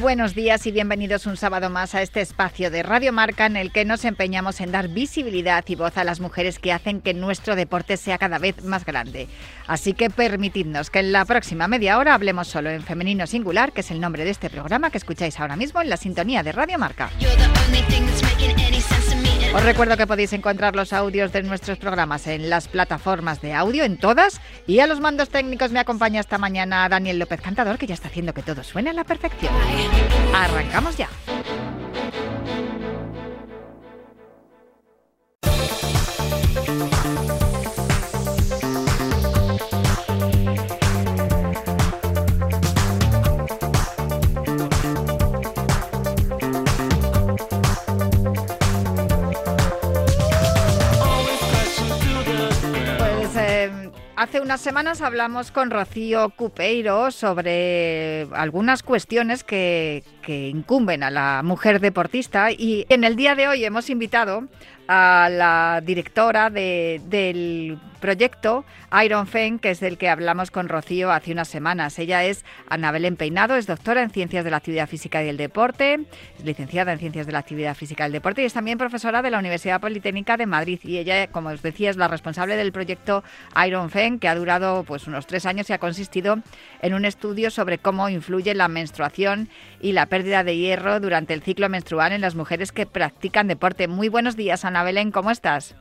Buenos días y bienvenidos un sábado más a este espacio de Radio Marca en el que nos empeñamos en dar visibilidad y voz a las mujeres que hacen que nuestro deporte sea cada vez más grande. Así que permitidnos que en la próxima media hora hablemos solo en femenino singular, que es el nombre de este programa que escucháis ahora mismo en la sintonía de Radio Marca. Os recuerdo que podéis encontrar los audios de nuestros programas en las plataformas de audio, en todas, y a los mandos técnicos me acompaña esta mañana Daniel López Cantador, que ya está haciendo que todo suene a la perfección. Arrancamos ya. Hace unas semanas hablamos con Rocío Cupeiro sobre algunas cuestiones que, que incumben a la mujer deportista y en el día de hoy hemos invitado a la directora de- del proyecto Iron Fen, que es del que hablamos con Rocío hace unas semanas. Ella es Ana Belén Peinado, es doctora en Ciencias de la Actividad Física y del Deporte, es licenciada en Ciencias de la Actividad Física y del Deporte y es también profesora de la Universidad Politécnica de Madrid. Y ella, como os decía, es la responsable del proyecto Iron Fen, que ha durado pues unos tres años y ha consistido en un estudio sobre cómo influye la menstruación y la pérdida de hierro durante el ciclo menstrual en las mujeres que practican deporte. Muy buenos días, Ana Belén, ¿cómo estás?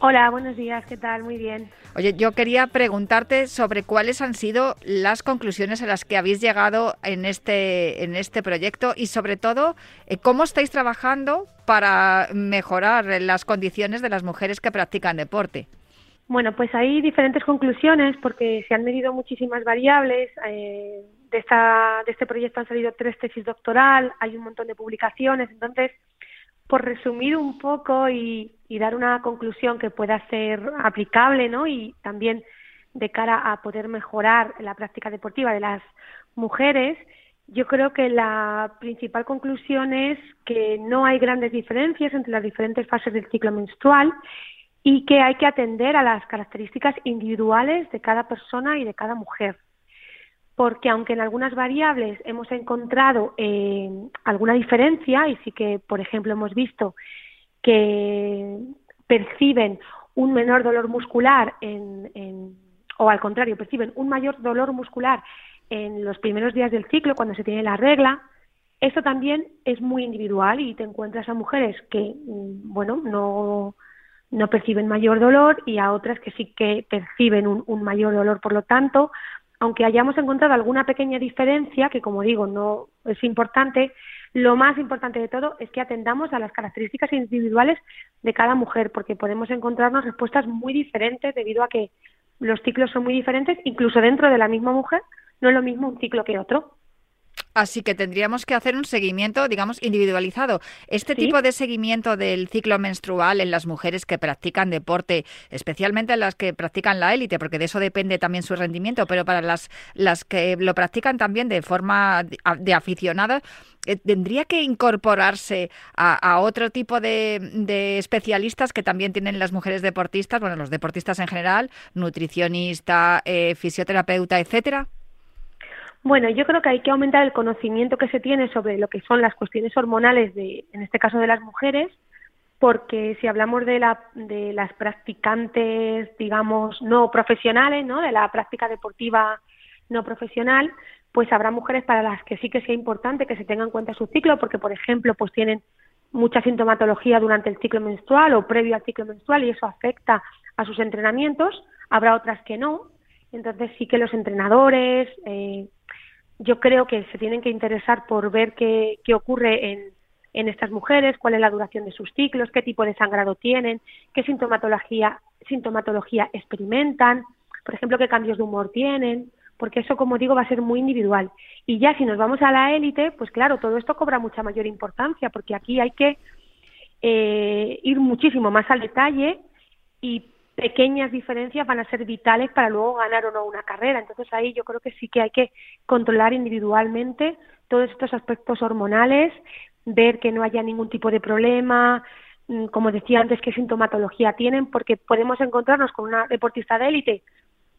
Hola, buenos días, ¿qué tal? Muy bien. Oye, yo quería preguntarte sobre cuáles han sido las conclusiones a las que habéis llegado en este, en este proyecto y sobre todo eh, cómo estáis trabajando para mejorar las condiciones de las mujeres que practican deporte. Bueno, pues hay diferentes conclusiones porque se han medido muchísimas variables. eh, de, esta, de este proyecto han salido tres tesis doctoral, hay un montón de publicaciones. Entonces, por resumir un poco y, dar una conclusión que pueda ser aplicable, ¿no? Y también de cara a poder mejorar la práctica deportiva de las mujeres, yo creo que la principal conclusión es que no hay grandes diferencias entre las diferentes fases del ciclo menstrual y que hay que atender a las características individuales de cada persona y de cada mujer. Porque aunque en algunas variables hemos encontrado eh, alguna diferencia, y sí que, por ejemplo, hemos visto que perciben un menor dolor muscular en, o al contrario, perciben un mayor dolor muscular en los primeros días del ciclo, cuando se tiene la regla, esto también es muy individual y te encuentras a mujeres que, mm, bueno, no, no perciben mayor dolor y a otras que sí que perciben un mayor dolor. Por lo tanto, aunque hayamos encontrado alguna pequeña diferencia, que como digo, no es importante, lo más importante de todo es que atendamos a las características individuales de cada mujer, porque podemos encontrarnos respuestas muy diferentes debido a que los ciclos son muy diferentes, incluso dentro de la misma mujer, no es lo mismo un ciclo que otro. Así que tendríamos que hacer un seguimiento, digamos, individualizado. Este Sí. tipo de seguimiento del ciclo menstrual en las mujeres que practican deporte, especialmente en las que practican la élite, porque de eso depende también su rendimiento, pero para las, las que lo practican también de forma de, aficionada, eh, tendría que incorporarse a, a otro tipo de, de especialistas que también tienen las mujeres deportistas, bueno, los deportistas en general, nutricionista, eh, fisioterapeuta, etcétera. Bueno, yo creo que hay que aumentar el conocimiento que se tiene sobre lo que son las cuestiones hormonales, de, en este caso de las mujeres, porque si hablamos de, la, de las practicantes, digamos, no profesionales, ¿no? de la práctica deportiva no profesional, pues habrá mujeres para las que sí que sea importante que se tenga en cuenta su ciclo, porque, por ejemplo, pues tienen mucha sintomatología durante el ciclo menstrual o previo al ciclo menstrual y eso afecta a sus entrenamientos. Habrá otras que no. Entonces sí que los entrenadores, eh, yo creo que se tienen que interesar por ver qué, ocurre en, en estas mujeres, cuál es la duración de sus ciclos, qué tipo de sangrado tienen, qué sintomatología, sintomatología experimentan, por ejemplo, qué cambios de humor tienen, porque eso, como digo, va a ser muy individual. Y ya si nos vamos a la élite, pues claro, todo esto cobra mucha mayor importancia, porque aquí hay que eh, ir muchísimo más al detalle y pequeñas diferencias van a ser vitales para luego ganar o no una carrera. Entonces ahí yo creo que sí que hay que controlar individualmente todos estos aspectos hormonales, ver que no haya ningún tipo de problema, mm, como decía antes, qué sintomatología tienen, porque podemos encontrarnos con una deportista de élite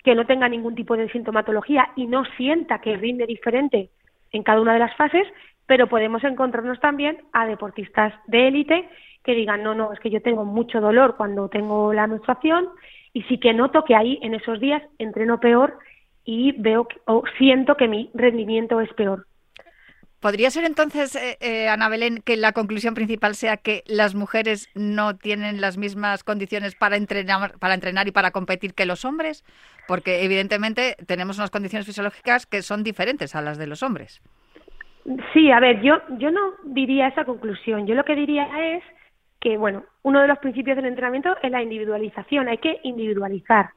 que no tenga ningún tipo de sintomatología y no sienta que rinde diferente en cada una de las fases, pero podemos encontrarnos también a deportistas de élite que digan, no, no, es que yo tengo mucho dolor cuando tengo la menstruación y sí que noto que ahí en esos días entreno peor y veo o siento que mi rendimiento es peor. ¿Podría ser entonces, eh, eh, Ana Belén, que la conclusión principal sea que las mujeres no tienen las mismas condiciones para entrenar, para entrenar y para competir que los hombres? Porque evidentemente tenemos unas condiciones fisiológicas que son diferentes a las de los hombres. Sí, a ver, yo, yo no diría esa conclusión. Yo lo que diría es que, bueno, uno de los principios del entrenamiento es la individualización. Hay que individualizar.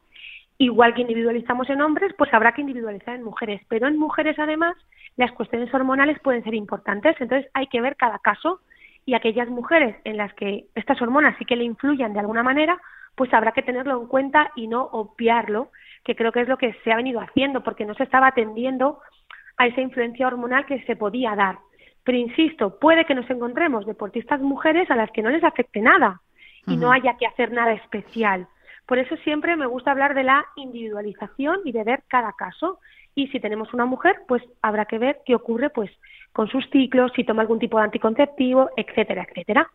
Igual que individualizamos en hombres, pues habrá que individualizar en mujeres. Pero en mujeres, además, las cuestiones hormonales pueden ser importantes, entonces hay que ver cada caso y aquellas mujeres en las que estas hormonas sí que le influyan de alguna manera, pues habrá que tenerlo en cuenta y no obviarlo, que creo que es lo que se ha venido haciendo, porque no se estaba atendiendo a esa influencia hormonal que se podía dar. Pero insisto, puede que nos encontremos deportistas mujeres a las que no les afecte nada y no haya que hacer nada especial. Por eso siempre me gusta hablar de la individualización y de ver cada caso y si tenemos una mujer, pues habrá que ver qué ocurre pues con sus ciclos, si toma algún tipo de anticonceptivo, etcétera, etcétera.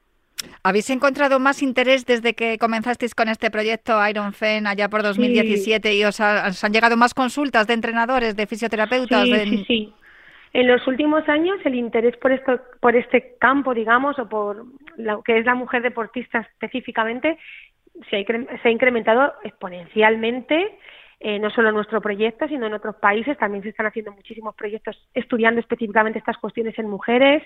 ¿Habéis encontrado más interés desde que comenzasteis con este proyecto Iron Fen allá por 2017 y os, han llegado más consultas de entrenadores, de fisioterapeutas? Sí, sí, sí. En los últimos años el interés por esto, por este campo, digamos, o por lo que es la mujer deportista específicamente, se ha incrementado exponencialmente eh, no solo en nuestro proyecto, sino en otros países. También se están haciendo muchísimos proyectos estudiando específicamente estas cuestiones en mujeres.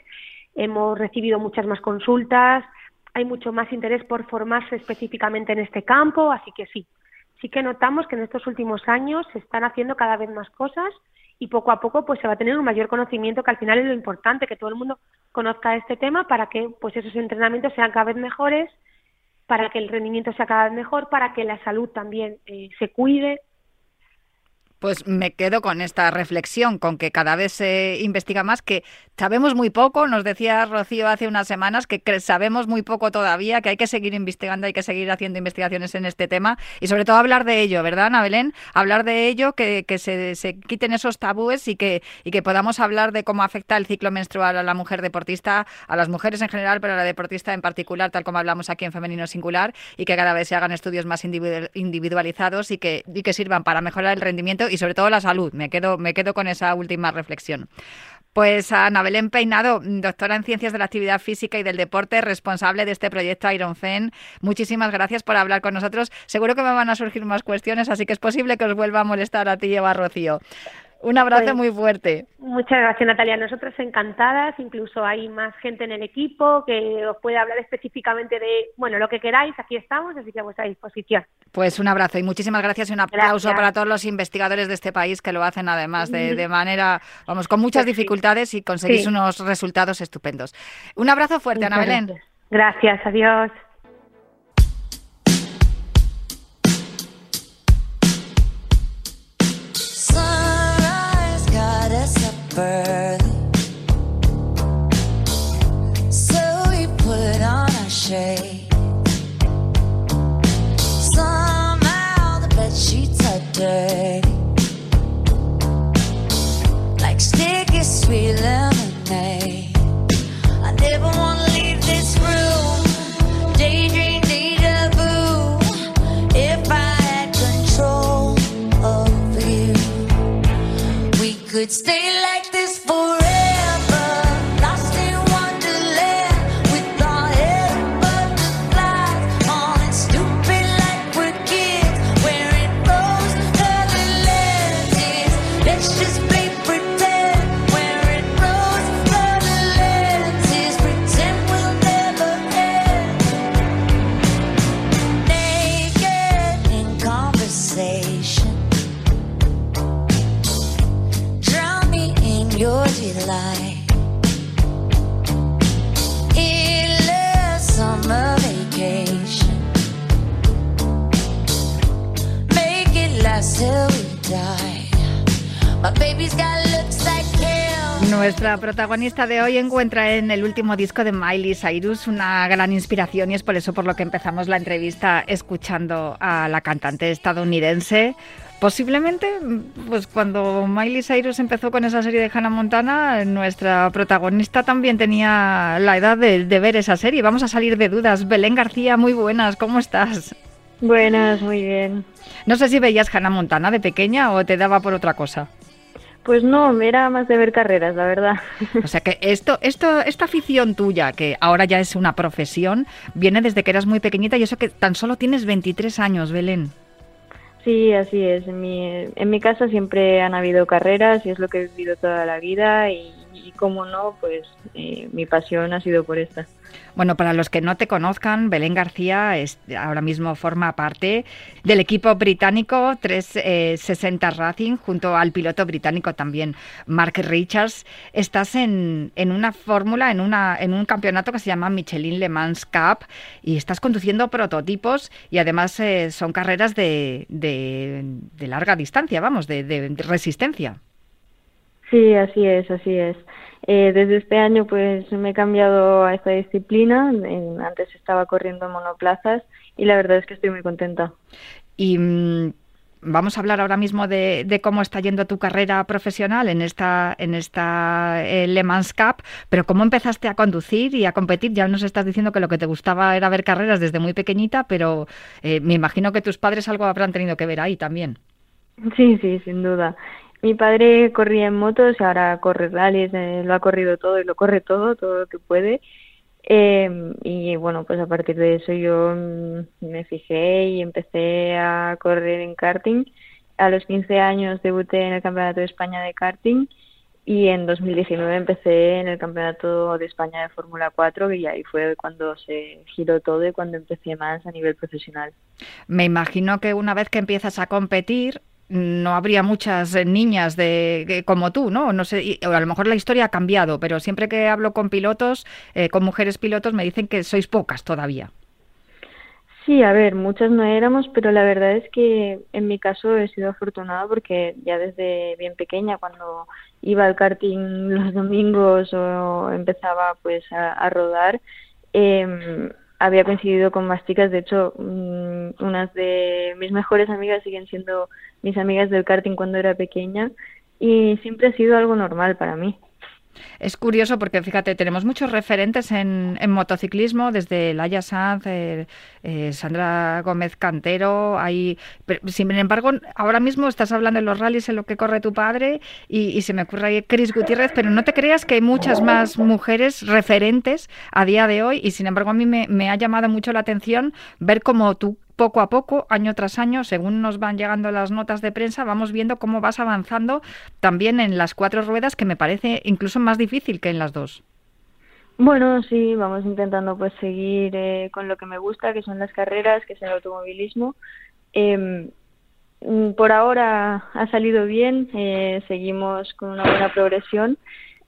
Hemos recibido muchas más consultas. Hay mucho más interés por formarse específicamente en este campo, así que sí, sí que notamos que en estos últimos años se están haciendo cada vez más cosas y poco a poco pues se va a tener un mayor conocimiento que al final es lo importante que todo el mundo conozca este tema para que pues esos entrenamientos sean cada vez mejores para que el rendimiento sea cada vez mejor para que la salud también eh, se cuide pues me quedo con esta reflexión, con que cada vez se investiga más, que sabemos muy poco, nos decía Rocío hace unas semanas que sabemos muy poco todavía, que hay que seguir investigando, hay que seguir haciendo investigaciones en este tema y sobre todo hablar de ello, ¿verdad, Ana Belén? Hablar de ello, que, se, se, quiten esos tabúes y que, y que podamos hablar de cómo afecta el ciclo menstrual a la mujer deportista, a las mujeres en general, pero a la deportista en particular, tal como hablamos aquí en Femenino Singular, y que cada vez se hagan estudios más individualizados y que, y que sirvan para mejorar el rendimiento y sobre todo la salud. Me quedo, me quedo con esa última reflexión. Pues Ana Belén Peinado, doctora en Ciencias de la Actividad Física y del Deporte, responsable de este proyecto Ironfen. Muchísimas gracias por hablar con nosotros. Seguro que me van a surgir más cuestiones, así que es posible que os vuelva a molestar a ti y a Rocío. Un abrazo pues, muy fuerte. Muchas gracias, Natalia. Nosotros encantadas. Incluso hay más gente en el equipo que os puede hablar específicamente de, bueno, lo que queráis. Aquí estamos, así que a vuestra disposición. Pues un abrazo y muchísimas gracias y un aplauso para todos los investigadores de este país que lo hacen además de, de manera, vamos, con muchas pues dificultades y conseguís unos resultados estupendos. Un abrazo fuerte, Ana Belén. Gracias, adiós. could stay like this forever, lost in wonderland with stupid like we're kids, wearing rose colored lenses. Let's just play pretend, wearing rose colored lenses, pretend we'll never end. Naked in conversation. light. Nuestra protagonista de hoy encuentra en el último disco de Miley Cyrus una gran inspiración y es por eso por lo que empezamos la entrevista escuchando a la cantante estadounidense. Posiblemente, pues cuando Miley Cyrus empezó con esa serie de Hannah Montana, nuestra protagonista también tenía la edad de, de ver esa serie. Vamos a salir de dudas. Belén García, muy buenas, ¿cómo estás? Buenas, muy bien. No sé si veías Hannah Montana de pequeña o te daba por otra cosa. Pues no, era más de ver carreras, la verdad. O sea que esto, esto, esta afición tuya, que ahora ya es una profesión, viene desde que eras muy pequeñita y eso que tan solo tienes 23 años, Belén. Sí, así es. En mi, en mi casa siempre han habido carreras y es lo que he vivido toda la vida y, y como no, pues eh, mi pasión ha sido por esta. Bueno, para los que no te conozcan, Belén García es, ahora mismo forma parte del equipo británico 360 Racing junto al piloto británico también Mark Richards. Estás en, en una fórmula, en, una, en un campeonato que se llama Michelin Le Mans Cup y estás conduciendo prototipos y además eh, son carreras de, de, de, larga distancia, vamos, de, de resistencia. Sí, así es, así es. Eh, desde este año pues me he cambiado a esta disciplina. Antes estaba corriendo en monoplazas y la verdad es que estoy muy contenta. Y mmm, vamos a hablar ahora mismo de, de, cómo está yendo tu carrera profesional en esta, en esta eh, Le Mans Cup, pero cómo empezaste a conducir y a competir. Ya nos estás diciendo que lo que te gustaba era ver carreras desde muy pequeñita, pero eh, me imagino que tus padres algo habrán tenido que ver ahí también. Sí, sí, sin duda. Mi padre corría en motos ahora corre rallies, eh, lo ha corrido todo y lo corre todo, todo lo que puede. Eh, y bueno, pues a partir de eso yo mm, me fijé y empecé a correr en karting. A los 15 años debuté en el Campeonato de España de karting y en 2019 empecé en el Campeonato de España de Fórmula 4 y ahí fue cuando se giró todo y cuando empecé más a nivel profesional. Me imagino que una vez que empiezas a competir, no habría muchas niñas de como tú, ¿no? No sé, a lo mejor la historia ha cambiado, pero siempre que hablo con pilotos, eh, con mujeres pilotos, me dicen que sois pocas todavía. Sí, a ver, muchas no éramos, pero la verdad es que en mi caso he sido afortunada porque ya desde bien pequeña, cuando iba al karting los domingos o empezaba pues a, a rodar, eh, había coincidido con más chicas. De hecho, mmm, unas de mis mejores amigas siguen siendo mis amigas del karting cuando era pequeña y siempre ha sido algo normal para mí. Es curioso porque, fíjate, tenemos muchos referentes en, en motociclismo, desde Laia Sanz, eh, eh, Sandra Gómez Cantero. Hay, sin embargo, ahora mismo estás hablando de los rallies en lo que corre tu padre y, y se me ocurre ahí Cris Gutiérrez, pero no te creas que hay muchas más mujeres referentes a día de hoy y, sin embargo, a mí me, me ha llamado mucho la atención ver cómo tú poco a poco, año tras año, según nos van llegando las notas de prensa, vamos viendo cómo vas avanzando también en las cuatro ruedas, que me parece incluso más difícil que en las dos. Bueno, sí, vamos intentando pues seguir eh, con lo que me gusta, que son las carreras, que es el automovilismo. Eh, por ahora ha salido bien, eh, seguimos con una buena progresión.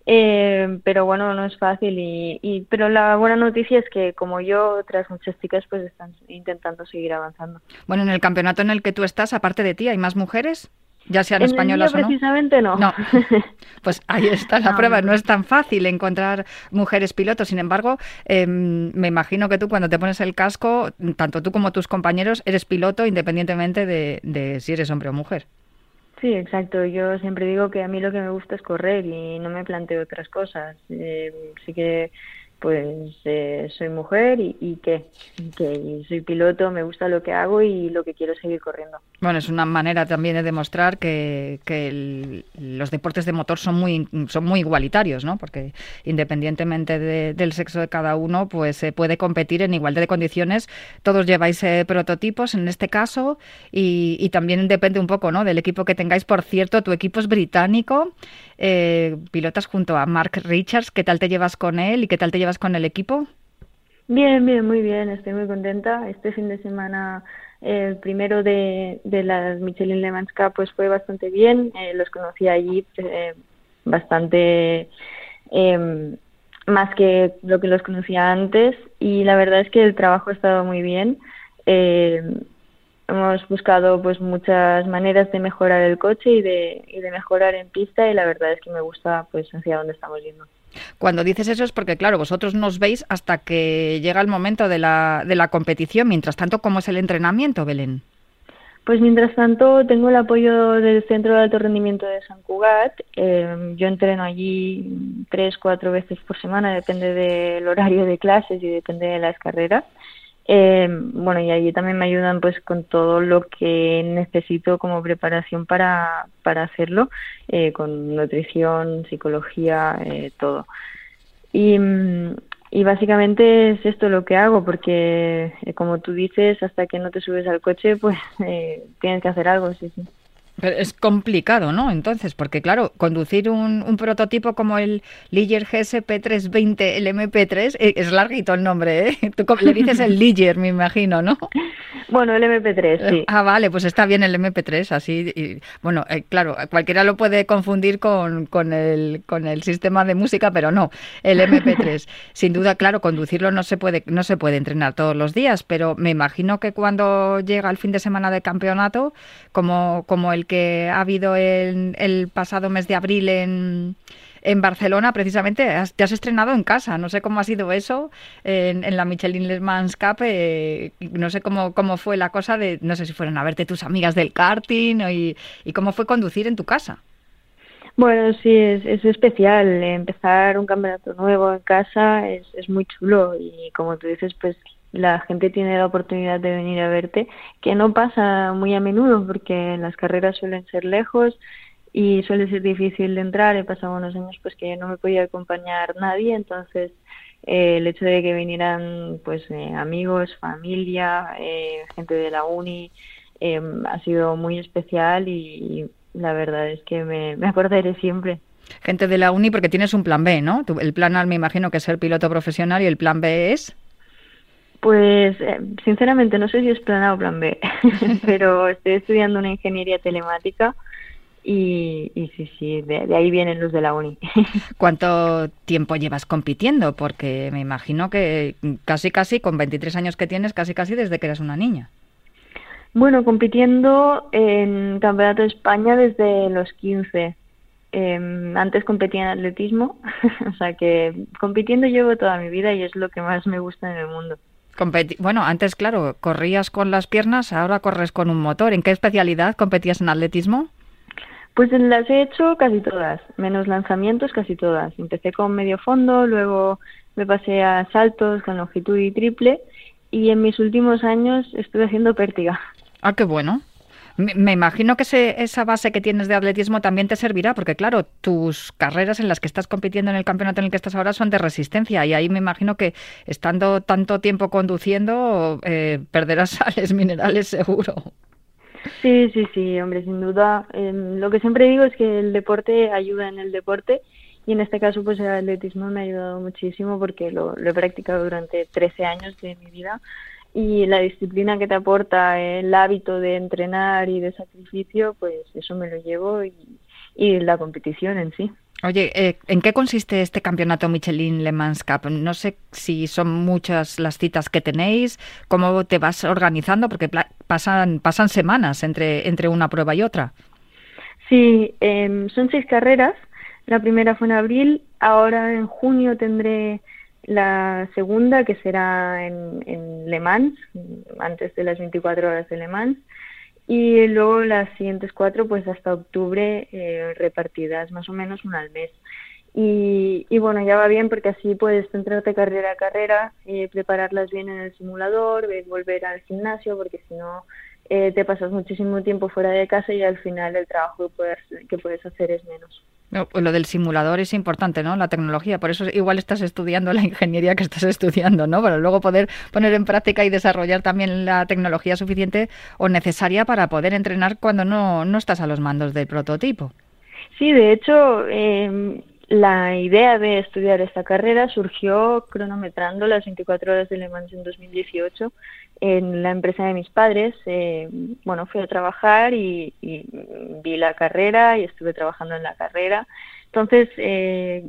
Eh, pero bueno, no es fácil y, y, pero la buena noticia es que como yo, otras muchas chicas pues están intentando seguir avanzando. Bueno, en el campeonato en el que tú estás, aparte de ti, ¿hay más mujeres? Ya sean en españolas el mío, o no. precisamente no. No. Pues ahí está la no, prueba. No es tan fácil encontrar mujeres pilotos. Sin embargo, eh, me imagino que tú cuando te pones el casco, tanto tú como tus compañeros, eres piloto independientemente de, de si eres hombre o mujer. Sí, exacto. Yo siempre digo que a mí lo que me gusta es correr y no me planteo otras cosas. Eh, sí que pues eh, soy mujer y, que, soy piloto, me gusta lo que hago y lo que quiero seguir corriendo. Bueno, es una manera también de demostrar que, los deportes de motor son muy son muy igualitarios, ¿no? Porque independientemente de, del sexo de cada uno, pues se puede competir en igualdad de condiciones. Todos lleváis eh, prototipos en este caso y, y, también depende un poco, ¿no? Del equipo que tengáis. Por cierto, tu equipo es británico, eh, pilotas junto a Mark Richards. ¿Qué tal te llevas con él y qué tal te llevas con el equipo? Bien, bien, muy bien. Estoy muy contenta. Este fin de semana el primero de, de las Michelin Le Mans Cup pues fue bastante bien, eh, los conocí allí eh, bastante em, más que lo que los conocía antes y la verdad es que el trabajo ha estado muy bien. Em, hemos buscado pues muchas maneras de mejorar el coche y de, y de mejorar en pista y la verdad es que me gusta pues hacia dónde estamos yendo. Cuando dices eso es porque, claro, vosotros nos veis hasta que llega el momento de la, de la competición. Mientras tanto, ¿cómo es el entrenamiento, Belén? Pues mientras tanto tengo el apoyo del Centro de Alto Rendimiento de San Cugat. Eh, yo entreno allí tres, cuatro veces por semana, depende del horario de clases y depende de las carreras. Eh, bueno, y allí también me ayudan pues con todo lo que necesito como preparación para, para hacerlo, eh, con nutrición, psicología, eh, todo. Y, y básicamente es esto lo que hago, porque eh, como tú dices, hasta que no te subes al coche, pues eh, tienes que hacer algo, sí, sí. Pero es complicado, ¿no? Entonces, porque claro, conducir un, un prototipo como el Ligier GSP320, el MP3, eh, es larguito el nombre, ¿eh? Tú le dices el Ligier, me imagino, ¿no? Bueno, el MP3, sí. Ah, vale, pues está bien el MP3, así. y- bueno, eh, claro, cualquiera lo puede confundir con, con, el, con el sistema de música, pero no, el MP3. Sin duda, claro, conducirlo no se puede no se puede entrenar todos los días, pero me imagino que cuando llega el fin de semana de campeonato, como, como el que ha habido el, el pasado mes de abril en en Barcelona, precisamente, te has estrenado en casa. No sé cómo ha sido eso en, en la Michelin Le Mans Cup. eh, no sé cómo, cómo fue la cosa de, no sé si fueron a verte tus amigas del karting y, y cómo fue conducir en tu casa. Bueno, sí, es, es especial. Empezar un campeonato nuevo en casa es, es muy chulo y como tú dices, pues la gente tiene la oportunidad de venir a verte, que no pasa muy a menudo porque las carreras suelen ser lejos y suele ser difícil de entrar. He pasado unos años pues que no me podía acompañar nadie, entonces eh, el hecho de que vinieran pues eh, amigos, familia, eh, gente de la uni, eh, ha sido muy especial y, la verdad es que me, me acordaré siempre. Gente de la uni, porque tienes un plan B, ¿no? El plan A me imagino que es ser piloto profesional y el plan B es... Pues eh, sinceramente no sé si es plan A o plan B, pero estoy estudiando una ingeniería telemática y, y sí, sí, de, de ahí vienen los de la uni. ¿Cuánto tiempo llevas compitiendo? Porque me imagino que casi, casi, con 23 años que tienes, casi, casi desde que eras una niña. Bueno, compitiendo en Campeonato de España desde los 15. Eh, antes competía en atletismo, o sea que compitiendo llevo toda mi vida y es lo que más me gusta en el mundo. Competi- bueno, antes, claro, corrías con las piernas, ahora corres con un motor. ¿En qué especialidad competías en atletismo? Pues las he hecho casi todas, menos lanzamientos casi todas. Empecé con medio fondo, luego me pasé a saltos con longitud y triple y en mis últimos años estuve haciendo pértiga. Ah, qué bueno. Me, me imagino que ese- esa base que tienes de atletismo también te servirá, porque claro, tus carreras en las que estás compitiendo en el campeonato en el que estás ahora son de resistencia y ahí me imagino que estando tanto tiempo conduciendo eh, perderás sales minerales seguro. Sí, sí, sí, hombre, sin duda. Em, lo que siempre digo es que el deporte ayuda en el deporte y en este caso pues el atletismo me ha ayudado muchísimo porque lo, he practicado durante 13 años de mi vida y la disciplina que te aporta el hábito de entrenar y de sacrificio, pues eso me lo llevo y, y la competición en sí. Oye, eh, ¿en qué consiste este campeonato Michelin Le Mans Cup? No sé si son muchas las citas que tenéis, cómo te vas organizando, porque pasan, pasan semanas entre, entre una prueba y otra. Sí, em, son seis carreras. La primera fue en abril, ahora en junio tendré la segunda, que será en, Le Mans, antes de las 24 horas de Le Mans. Y luego las siguientes cuatro, pues hasta octubre, eh, repartidas más o menos una al mes. Y, y bueno, ya va bien porque así puedes centrarte carrera a carrera, eh, prepararlas bien en el simulador, volver al gimnasio, porque si no eh, te pasas muchísimo tiempo fuera de casa y al final el trabajo que que puedes hacer es menos. No, Lo del simulador es importante, ¿no? La tecnología. Por eso igual estás estudiando la ingeniería que estás estudiando, ¿no? Para luego poder poner en práctica y desarrollar también la tecnología suficiente o necesaria para poder entrenar cuando no, no estás a los mandos del prototipo. Sí, de hecho, eh, la idea de estudiar esta carrera surgió cronometrando las 24 horas de Le Mans en 2018 en la empresa de mis padres. Eh, bueno, fui a trabajar y, vi la carrera y estuve trabajando en la carrera. Entonces, eh,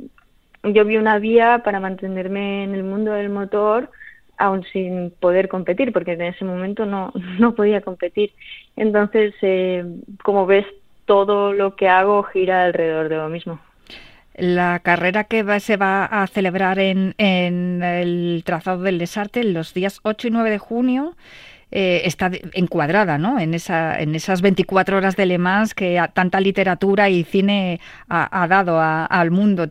yo vi una vía para mantenerme en el mundo del motor aún sin poder competir, porque en ese momento no, no podía competir. Entonces, eh, como ves, todo lo que hago gira alrededor de lo mismo. La carrera que se va a celebrar en, el trazado del Desarte los días 8 y 9 de junio eh, está encuadrada ¿no? en, esa, en esas 24 horas de Le Mans que tanta literatura y cine ha, dado al mundo.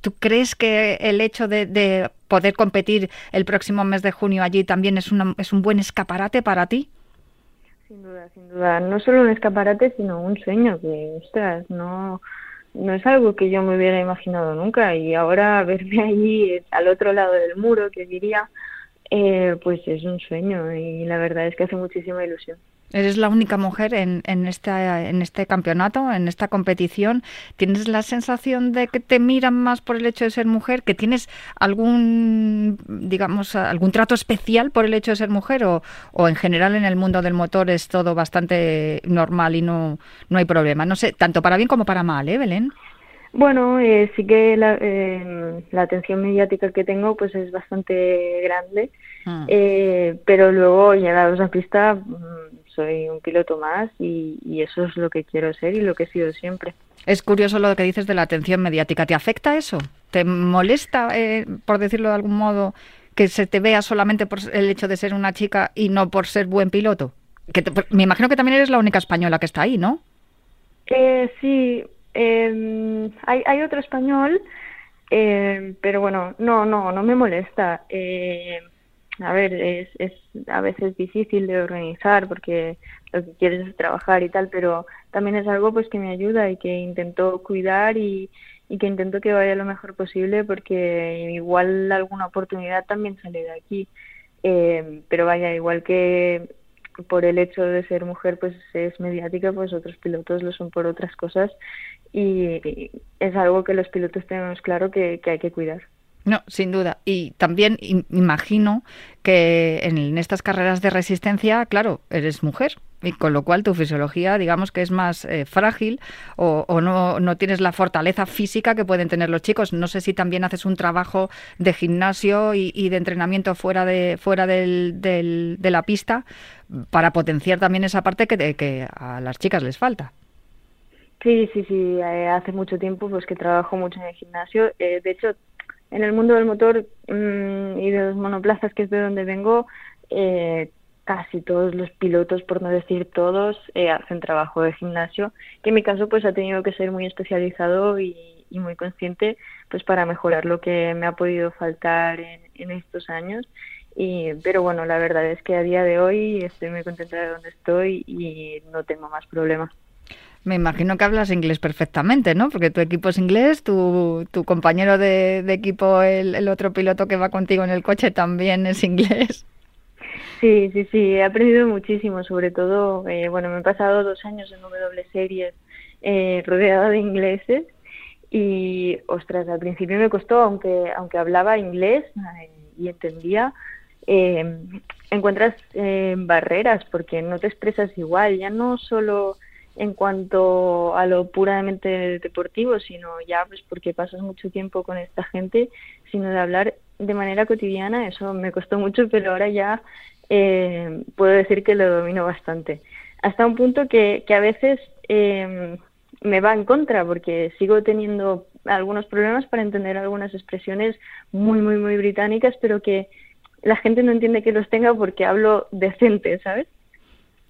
¿Tú crees que el hecho de, poder competir el próximo mes de junio allí también es, una, es un buen escaparate para ti? Sin duda, sin duda. No solo un escaparate, sino un sueño que, ostras, no, no es algo que yo me hubiera imaginado nunca. Y ahora verme allí al otro lado del muro, que diría, eh, pues es un sueño y la verdad es que hace muchísima ilusión. Eres la única mujer en, en, esta, en este campeonato, en esta competición. ¿Tienes la sensación de que te miran más por el hecho de ser mujer? ¿Que tienes algún, digamos, algún trato especial por el hecho de ser mujer? ¿O, o en general en el mundo del motor es todo bastante normal y no, no hay problema? No sé, tanto para bien como para mal, ¿eh, Belén? Bueno, eh, sí que la, eh, la, atención mediática que tengo pues es bastante grande, ah. eh, pero luego llegados a pista mm, soy un piloto más y, y, eso es lo que quiero ser y lo que he sido siempre. Es curioso lo que dices de la atención mediática. ¿Te afecta eso? ¿Te molesta, eh, por decirlo de algún modo, que se te vea solamente por el hecho de ser una chica y no por ser buen piloto? Que me imagino que también eres la única española que está ahí, ¿no? Eh, sí, eh, hay, hay otro español, eh, pero bueno, no, no, no me molesta. Eh, a ver, es, es a veces difícil de organizar porque lo que quieres es trabajar y tal, pero también es algo pues que me ayuda y que intento cuidar y, y que intento que vaya lo mejor posible porque igual alguna oportunidad también sale de aquí. Eh, pero vaya, igual que por el hecho de ser mujer pues es mediática, pues otros pilotos lo son por otras cosas y es algo que los pilotos tenemos claro que, hay que cuidar. No, sin duda. Y también imagino que en, estas carreras de resistencia, claro, eres mujer y con lo cual tu fisiología, digamos que es más eh, frágil o, no, no, tienes la fortaleza física que pueden tener los chicos. No sé si también haces un trabajo de gimnasio y, de entrenamiento fuera de fuera del, de la pista para potenciar también esa parte que, que a las chicas les falta. Sí, sí, sí. Eh, hace mucho tiempo pues que trabajo mucho en el gimnasio. Eh, de hecho, en el mundo del motor mm, y de los monoplazas, que es de donde vengo, eh, casi todos los pilotos, por no decir todos, hacen trabajo de gimnasio, que en mi caso pues ha tenido que ser muy especializado y, muy consciente pues para mejorar lo que me ha podido faltar en, en estos años. Y, pero bueno, la verdad es que a día de hoy estoy muy contenta de donde estoy y no tengo más problemas. Me imagino que hablas inglés perfectamente, ¿no? Porque tu equipo es inglés, tu, tu compañero de, equipo, el, otro piloto que va contigo en el coche, también es inglés. Sí, sí, sí, he aprendido muchísimo, sobre todo, eh, bueno, me he pasado dos años en W Series eh, rodeada de ingleses y, ostras, al principio me costó, aunque, aunque hablaba inglés eh, y entendía, eh, encuentras barreras porque no te expresas igual, ya no solo en cuanto a lo puramente deportivo, sino ya pues porque pasas mucho tiempo con esta gente, sino de hablar de manera cotidiana, eso me costó mucho, pero ahora ya eh, puedo decir que lo domino bastante. Hasta un punto que, que a veces eh, me va en contra, porque sigo teniendo algunos problemas para entender algunas expresiones muy, muy, muy británicas, pero que la gente no entiende que los tenga porque hablo decente, ¿sabes?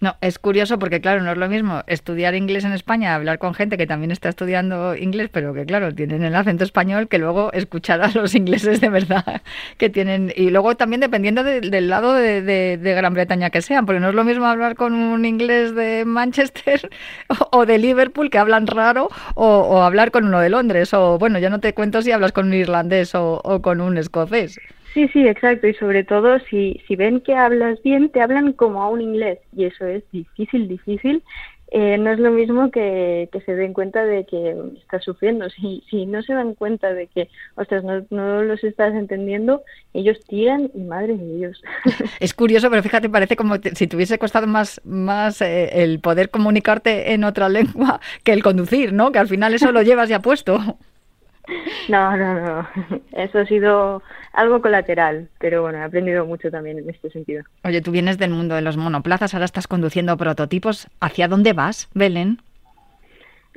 No, es curioso porque, claro, no es lo mismo estudiar inglés en España, hablar con gente que también está estudiando inglés, pero que, claro, tienen el acento español, que luego escuchar a los ingleses de verdad que tienen. Y luego también dependiendo del lado de, Gran Bretaña que sean, porque no es lo mismo hablar con un inglés de Manchester o, de Liverpool, que hablan raro, o, hablar con uno de Londres, o bueno, ya no te cuento si hablas con un irlandés o con un escocés. Sí, sí, exacto. Y sobre todo, si, si ven que hablas bien, te hablan como a un inglés. Y eso es difícil, difícil. eh, no es lo mismo que, que, se den cuenta de que estás sufriendo. Si, si no se dan cuenta de que, ostras, no, no los estás entendiendo, ellos tiran y madre de Dios. Es curioso, pero fíjate, parece como si te hubiese costado más, más eh, el poder comunicarte en otra lengua que el conducir, ¿no? Que al final eso lo llevas ya puesto. No, no, no. Eso ha sido algo colateral, pero bueno, he aprendido mucho también en este sentido. Oye, tú vienes del mundo de los monoplazas, ahora estás conduciendo prototipos. ¿Hacia dónde vas, Belén?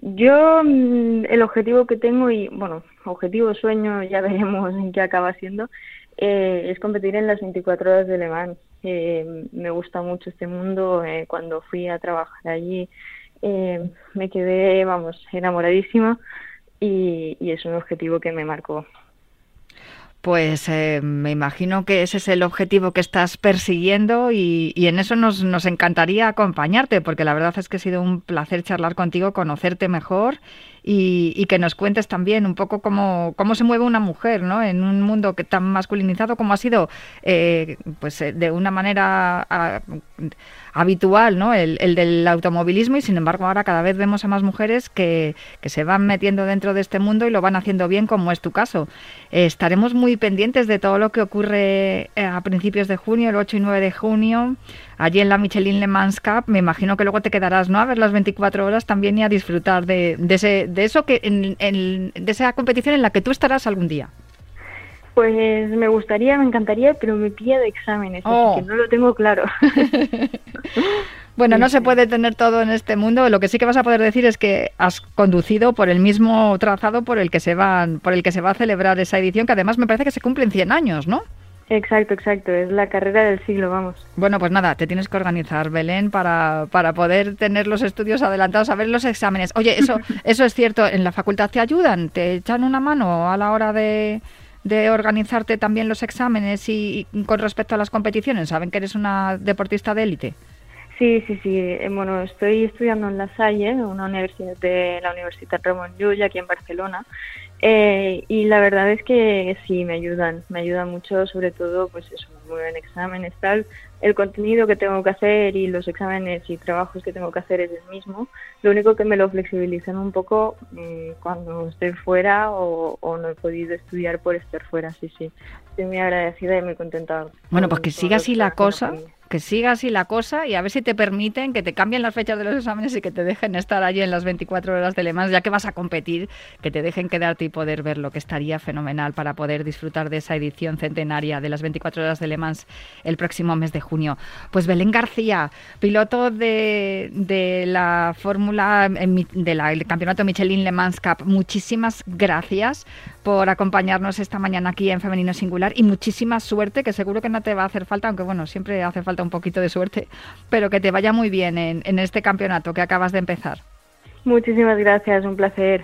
Yo, mm, el objetivo que tengo, y bueno, objetivo, sueño, ya veremos en qué acaba siendo, eh, es competir en las 24 horas de Le Mans. Eh, me gusta mucho este mundo. Eh, cuando fui a trabajar allí, eh, me quedé, vamos, enamoradísima y, y es un objetivo que me marcó. Pues eh, me imagino que ese es el objetivo que estás persiguiendo y, y en eso nos, nos, encantaría acompañarte, porque la verdad es que ha sido un placer charlar contigo, conocerte mejor y, y que nos cuentes también un poco cómo, cómo, se mueve una mujer ¿no? en un mundo que tan masculinizado como ha sido eh, pues eh, de una manera a, habitual, ¿no? El, el, del automovilismo y sin embargo ahora cada vez vemos a más mujeres que, que, se van metiendo dentro de este mundo y lo van haciendo bien como es tu caso. Eh, estaremos muy pendientes de todo lo que ocurre eh, a principios de junio, el 8 y 9 de junio, allí en la Michelin Le Mans Cup. Me imagino que luego te quedarás ¿no? a ver las 24 horas también y a disfrutar de, de, ese, de eso que en, en, de esa competición en la que tú estarás algún día. Pues me gustaría, me encantaría, pero me pilla de exámenes, oh. así que no lo tengo claro. bueno, no se puede tener todo en este mundo. Lo que sí que vas a poder decir es que has conducido por el mismo trazado por el que se van, por el que se va a celebrar esa edición, que además me parece que se cumplen 100 años, ¿no? Exacto, exacto, es la carrera del siglo, vamos. Bueno, pues nada, te tienes que organizar, Belén, para, para poder tener los estudios adelantados, a ver los exámenes. Oye, eso, eso es cierto, ¿en la facultad te ayudan? ¿Te echan una mano a la hora de, de organizarte también los exámenes y, y, con respecto a las competiciones? ¿Saben que eres una deportista de élite? Sí, sí, sí. Eh, bueno, estoy estudiando en La Salle, una universidad de la Universidad Ramon Llull, aquí en Barcelona. Eh, y la verdad es que sí, me ayudan, me ayudan mucho, sobre todo, pues eso, muy buen exámenes, tal. El contenido que tengo que hacer y los exámenes y trabajos que tengo que hacer es el mismo. Lo único que me lo flexibilizan un poco eh, cuando estoy fuera o, o, no he podido estudiar por estar fuera, sí, sí. Estoy muy agradecida y muy contenta. Bueno, pues que siga así la cosa que siga así la cosa y a ver si te permiten que te cambien las fechas de los exámenes y que te dejen estar allí en las 24 horas de Le Mans, ya que vas a competir, que te dejen quedarte y poder ver lo que estaría fenomenal para poder disfrutar de esa edición centenaria de las 24 horas de Le Mans el próximo mes de junio. Pues Belén García, piloto de, de la Fórmula, del Campeonato Michelin Le Mans Cup, muchísimas gracias por acompañarnos esta mañana aquí en Femenino Singular y muchísima suerte, que seguro que no te va a hacer falta, aunque bueno, siempre hace falta un poquito de suerte, pero que te vaya muy bien en, en este campeonato que acabas de empezar. Muchísimas gracias, un placer.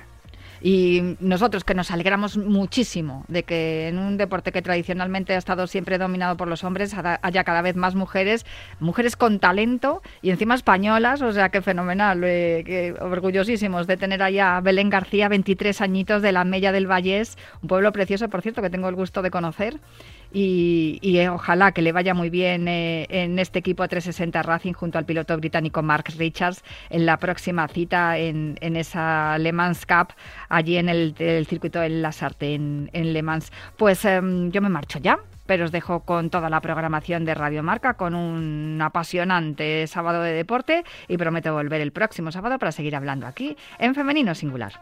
Y nosotros que nos alegramos muchísimo de que en un deporte que tradicionalmente ha estado siempre dominado por los hombres haya cada vez más mujeres, mujeres con talento y encima españolas, o sea que fenomenal, eh, que orgullosísimos de tener allá a Belén García, 23 añitos de la Mella del Vallés, un pueblo precioso, por cierto, que tengo el gusto de conocer y, eh, ojalá que le vaya muy bien eh, en este equipo 360 Racing junto al piloto británico Mark Richards en la próxima cita en, en esa Le Mans Cup allí en el, circuito de Lasarte en, en, Le Mans. Pues eh, yo me marcho ya pero os dejo con toda la programación de Radio Marca, con un apasionante sábado de deporte y prometo volver el próximo sábado para seguir hablando aquí en Femenino Singular.